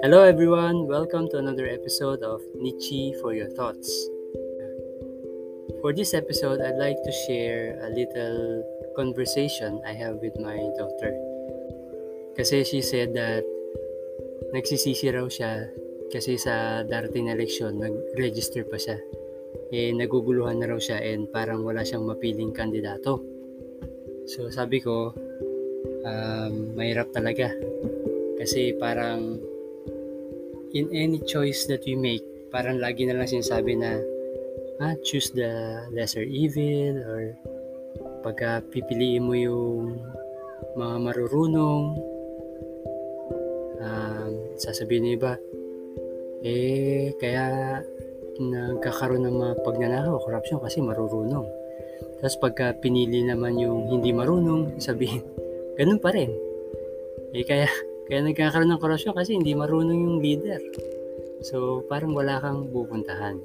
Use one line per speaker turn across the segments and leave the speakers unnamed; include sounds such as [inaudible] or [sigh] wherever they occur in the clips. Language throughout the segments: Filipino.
Hello everyone, welcome to another episode of Nietzsche for Your Thoughts. For this episode, I'd like to share a little conversation I have with my daughter. Kasi she said that nagsisisi raw siya kasi sa darating na eleksyon, nag-register pa siya. Eh, naguguluhan na raw siya and parang wala siyang mapiling kandidato. So sabi ko, um, mahirap talaga. Kasi parang in any choice that we make, parang lagi na lang sinasabi na ah, choose the lesser evil or pagka pipiliin mo yung mga marurunong um, sasabihin ng iba eh kaya nagkakaroon ng mga pagnanakaw corruption kasi marurunong. Tapos pagka pinili naman yung hindi marunong sabihin ganun pa rin. Eh kaya kaya nagkakaroon ng korupsyon kasi hindi marunong yung leader. So, parang wala kang pupuntahan.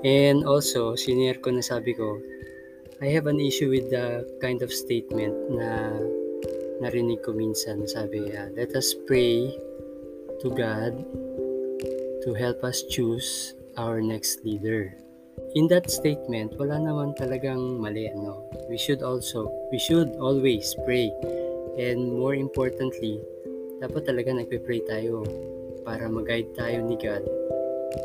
And also, senior ko na sabi ko, I have an issue with the kind of statement na narinig ko minsan. Sabi, uh, let us pray to God to help us choose our next leader. In that statement, wala naman talagang mali, no? We should also, we should always pray And more importantly, dapat talaga nagpe-pray tayo para mag-guide tayo ni God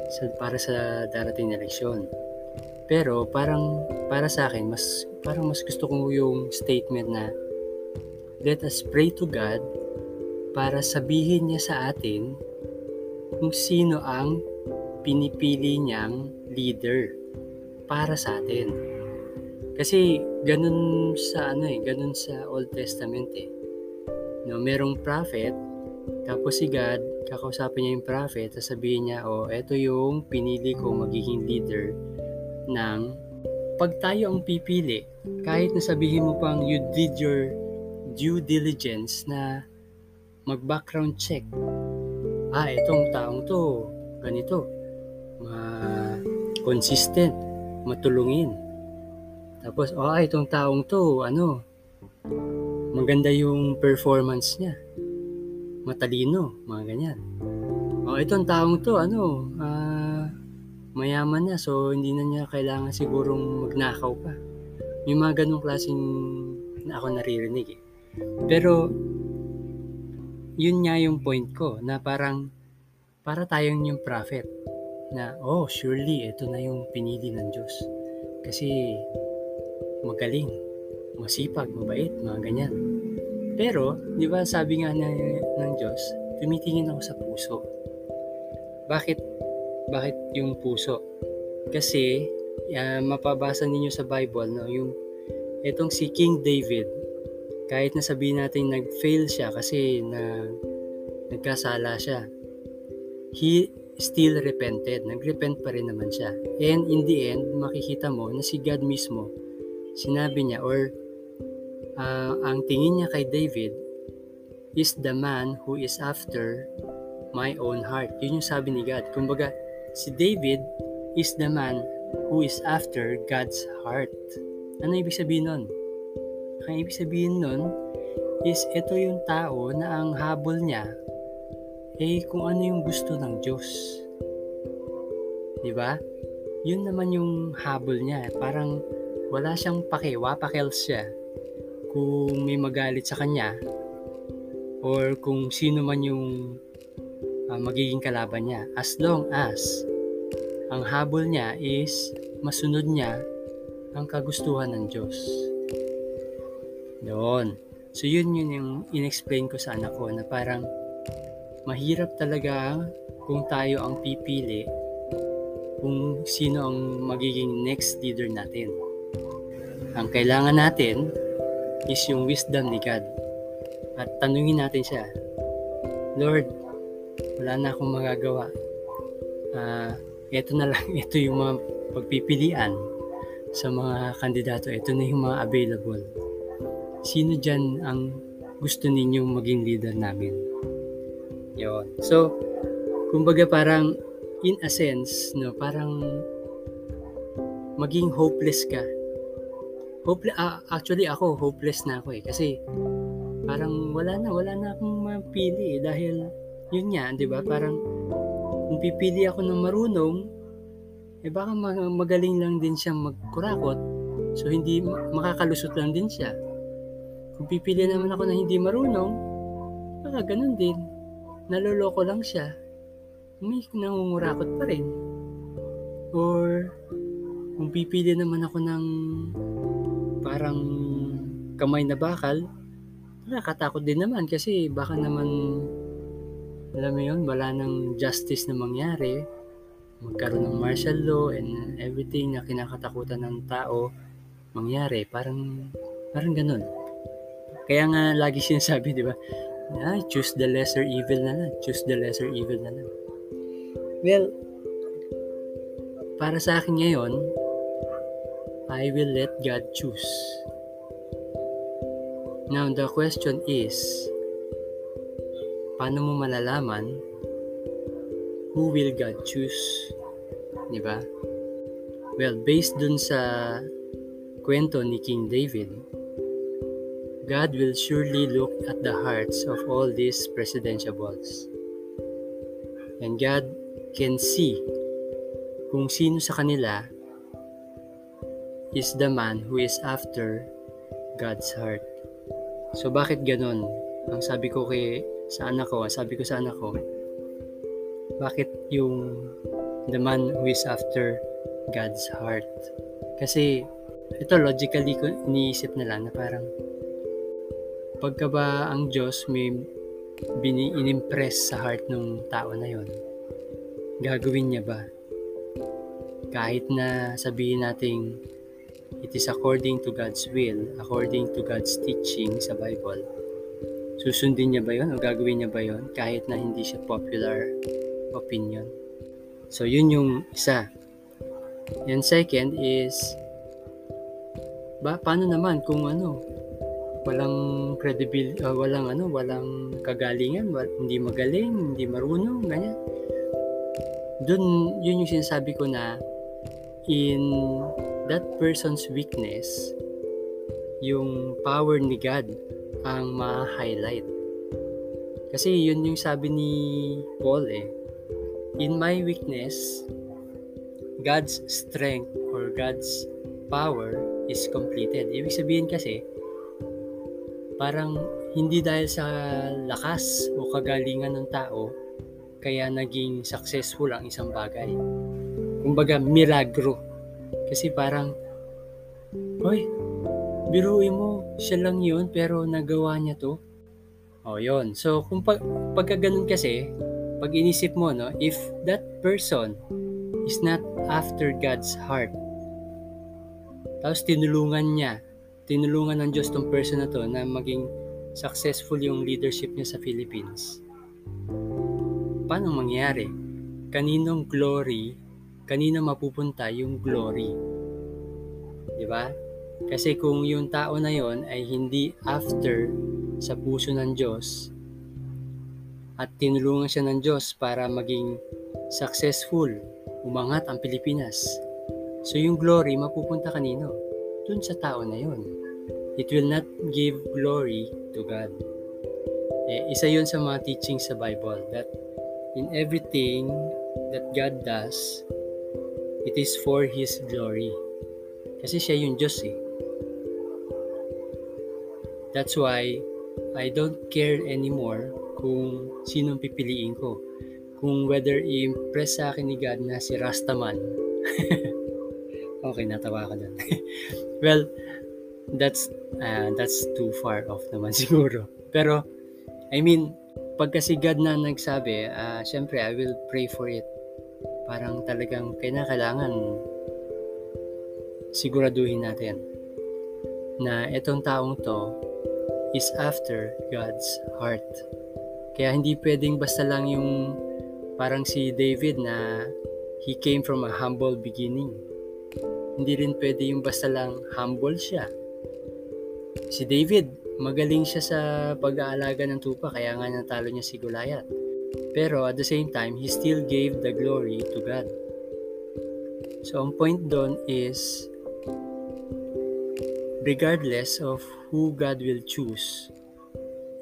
sa, para sa darating na eleksyon. Pero parang para sa akin, mas parang mas gusto ko yung statement na let us pray to God para sabihin niya sa atin kung sino ang pinipili niyang leader para sa atin. Kasi ganun sa ano eh, ganun sa Old Testament eh no, merong prophet, tapos si God, kakausapin niya yung prophet, sasabihin niya, oh, eto yung pinili ko magiging leader ng pag tayo ang pipili, kahit na sabihin mo pang you did your due diligence na mag-background check. Ah, itong taong to, ganito, ma-consistent, matulungin. Tapos, oh, itong taong to, ano, maganda yung performance niya. Matalino, mga ganyan. O, oh, itong taong to, ano, uh, mayaman na, so hindi na niya kailangan sigurong magnakaw pa. May mga ganong klaseng na ako naririnig eh. Pero, yun nga yung point ko, na parang, para tayong yung prophet, na, oh, surely, ito na yung pinili ng Diyos. Kasi, magaling, masipag, mabait, mga ganyan. Pero, di ba sabi nga ng, ng Diyos, tumitingin ako sa puso. Bakit? Bakit yung puso? Kasi, uh, mapabasa ninyo sa Bible, no, yung itong si King David, kahit na sabihin natin nag-fail siya kasi na nagkasala siya, he still repented. Nag-repent pa rin naman siya. And in the end, makikita mo na si God mismo, sinabi niya or uh, ang tingin niya kay David is the man who is after my own heart. Yun yung sabi ni God. Kumbaga, si David is the man who is after God's heart. Ano ibig sabihin nun? Ang ibig sabihin nun is ito yung tao na ang habol niya eh kung ano yung gusto ng Diyos. Di ba? Yun naman yung habol niya. Parang wala siyang pake, wapakels siya kung may magalit sa kanya or kung sino man yung uh, magiging kalaban niya as long as ang habol niya is masunod niya ang kagustuhan ng Diyos. Doon. So yun yun yung inexplain ko sa anak ko na parang mahirap talaga kung tayo ang pipili kung sino ang magiging next leader natin. Ang kailangan natin is yung wisdom ni God. At tanungin natin siya, Lord, wala na akong magagawa. Uh, ito na lang, [laughs] ito yung mga pagpipilian sa mga kandidato. Ito na yung mga available. Sino dyan ang gusto ninyong maging leader namin? Yun. So, kumbaga parang in a sense, no, parang maging hopeless ka hopeless, uh, actually ako, hopeless na ako eh. Kasi parang wala na, wala na akong mapili eh. Dahil yun nga, di ba? Parang, kung pipili ako ng marunong, eh baka magaling lang din siya magkurakot. So, hindi, makakalusot lang din siya. Kung pipili naman ako na hindi marunong, baka ganun din. Naloloko lang siya. May nangungurakot pa rin. Or, kung pipili naman ako ng parang kamay na bakal, nakakatakot din naman kasi baka naman alam mo yun, wala nang justice na mangyari. Magkaroon ng martial law and everything na kinakatakutan ng tao mangyari. Parang parang ganun. Kaya nga lagi sinasabi di ba? Ah, choose the lesser evil na lang. Choose the lesser evil na lang. Well para sa akin ngayon I will let God choose Now, the question is, paano mo malalaman who will God choose? Di ba? Well, based dun sa kwento ni King David, God will surely look at the hearts of all these presidentiables. And God can see kung sino sa kanila is the man who is after God's heart. So bakit ganon? Ang sabi ko kay sa anak ko, sabi ko sa anak ko, bakit yung the man who is after God's heart? Kasi ito logically ko iniisip nila na parang pagka ba ang Diyos may bini inimpress sa heart ng tao na yon gagawin niya ba kahit na sabihin nating It is according to God's will, according to God's teaching sa Bible. Susundin niya ba yon o gagawin niya ba yon kahit na hindi siya popular opinion? So, yun yung isa. And second is, ba, paano naman kung ano, walang credibility, uh, walang ano, walang kagalingan, wal, hindi magaling, hindi marunong, ganyan. Doon, yun yung sinasabi ko na in that person's weakness, yung power ni God ang ma-highlight. Kasi yun yung sabi ni Paul eh. In my weakness, God's strength or God's power is completed. Ibig sabihin kasi, parang hindi dahil sa lakas o kagalingan ng tao, kaya naging successful ang isang bagay. Kumbaga, milagro kasi parang, Hoy, biruin mo, siya lang yun, pero nagawa niya to. O, oh, yun. So, kung pag, pagka ganun kasi, pag inisip mo, no, if that person is not after God's heart, tapos tinulungan niya, tinulungan ng Diyos tong person na to na maging successful yung leadership niya sa Philippines. Paano mangyari? Kaninong glory kanina mapupunta yung glory. Di ba? Kasi kung yung tao na yon ay hindi after sa puso ng Diyos at tinulungan siya ng Diyos para maging successful, umangat ang Pilipinas. So yung glory mapupunta kanino? Dun sa tao na yon. It will not give glory to God. Eh, isa yun sa mga teachings sa Bible that in everything that God does, It is for His glory. Kasi siya yung Diyos eh. That's why I don't care anymore kung sinong pipiliin ko. Kung whether i-impress sa akin ni God na si Rastaman. [laughs] okay, natawa ka doon. [laughs] well, that's uh, that's too far off naman [laughs] siguro. Pero, I mean, pag kasi God na nagsabi, uh, syempre, I will pray for it parang talagang kailangan siguraduhin natin na itong taong to is after God's heart. Kaya hindi pwedeng basta lang yung parang si David na he came from a humble beginning. Hindi rin pwede yung basta lang humble siya. Si David, magaling siya sa pag-aalaga ng tupa kaya nga natalo niya si Goliath. Pero at the same time, he still gave the glory to God. So ang point doon is regardless of who God will choose,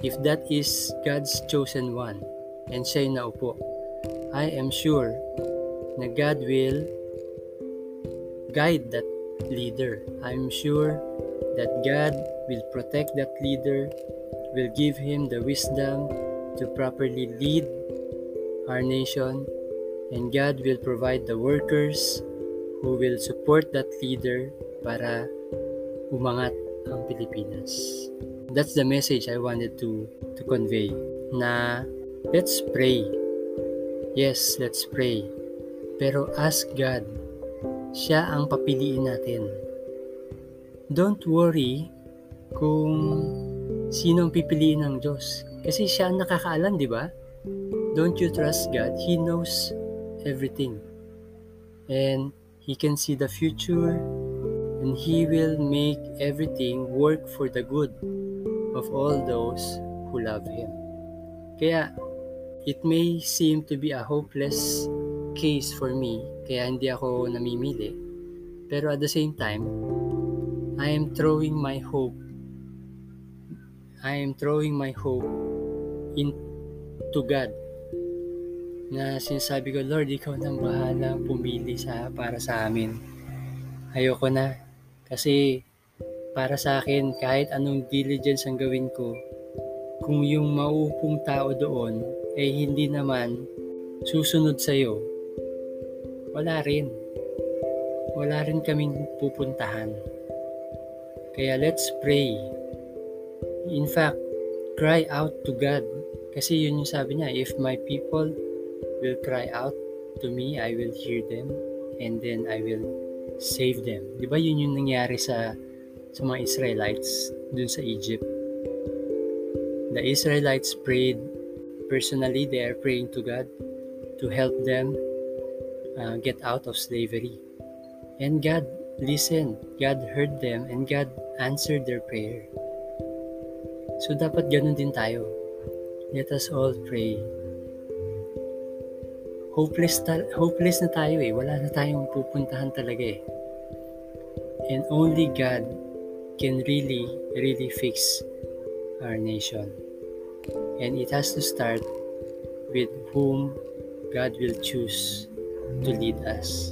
if that is God's chosen one, and siya'y naupo. I am sure na God will guide that leader. I'm sure that God will protect that leader, will give him the wisdom to properly lead our nation, and God will provide the workers who will support that leader para umangat ang Pilipinas. That's the message I wanted to to convey na let's pray. Yes, let's pray. Pero ask God. Siya ang papiliin natin. Don't worry kung sino ang pipiliin ng Diyos. Kasi siya ang nakakaalam, di ba? Don't you trust God? He knows everything. And He can see the future and He will make everything work for the good of all those who love Him. Kaya, it may seem to be a hopeless case for me, kaya hindi ako namimili. Pero at the same time, I am throwing my hope I am throwing my hope into God na sinasabi ko, Lord, ikaw nang bahala pumili sa, para sa amin. Ayoko na. Kasi para sa akin, kahit anong diligence ang gawin ko, kung yung maupong tao doon ay eh, hindi naman susunod sa iyo, wala rin. Wala rin kaming pupuntahan. Kaya let's pray. In fact, cry out to God. Kasi yun yung sabi niya, if my people will cry out to me, I will hear them, and then I will save them. Di ba yun yung nangyari sa sa mga Israelites dun sa Egypt. The Israelites prayed personally, they are praying to God to help them uh, get out of slavery. And God listened, God heard them, and God answered their prayer. So dapat ganun din tayo. Let us all pray. Hopeless, ta- hopeless na tayo eh. Wala na tayong pupuntahan talaga eh. And only God can really, really fix our nation. And it has to start with whom God will choose to lead us.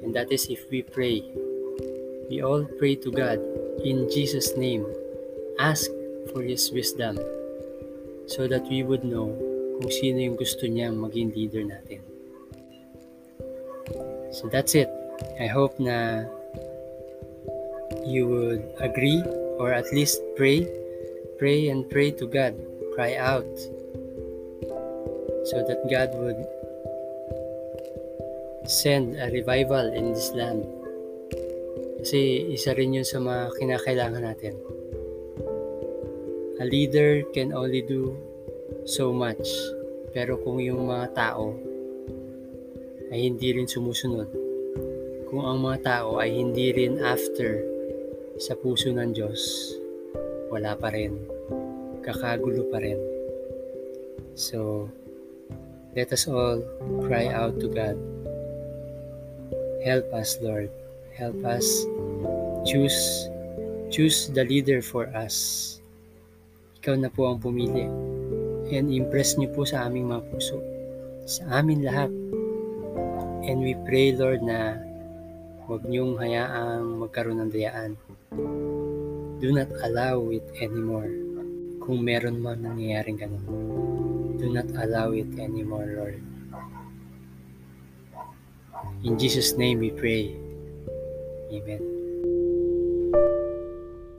And that is if we pray. We all pray to God in Jesus' name. Ask for His wisdom so that we would know kung sino yung gusto niyang maging leader natin. So that's it. I hope na you would agree or at least pray. Pray and pray to God. Cry out so that God would send a revival in this land. Kasi isa rin yun sa mga kinakailangan natin. A leader can only do so much. Pero kung yung mga tao ay hindi rin sumusunod, kung ang mga tao ay hindi rin after sa puso ng Diyos, wala pa rin. Kakagulo pa rin. So, let us all cry out to God. Help us, Lord. Help us choose choose the leader for us. Ikaw na po ang pumili. And impress niyo po sa aming mga puso. Sa amin lahat. And we pray, Lord, na huwag niyong hayaang magkaroon ng dayaan Do not allow it anymore. Kung meron man nangyayaring ganun. Do not allow it anymore, Lord. In Jesus' name we pray. Amen.